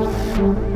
Música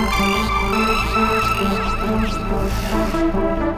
Thank you.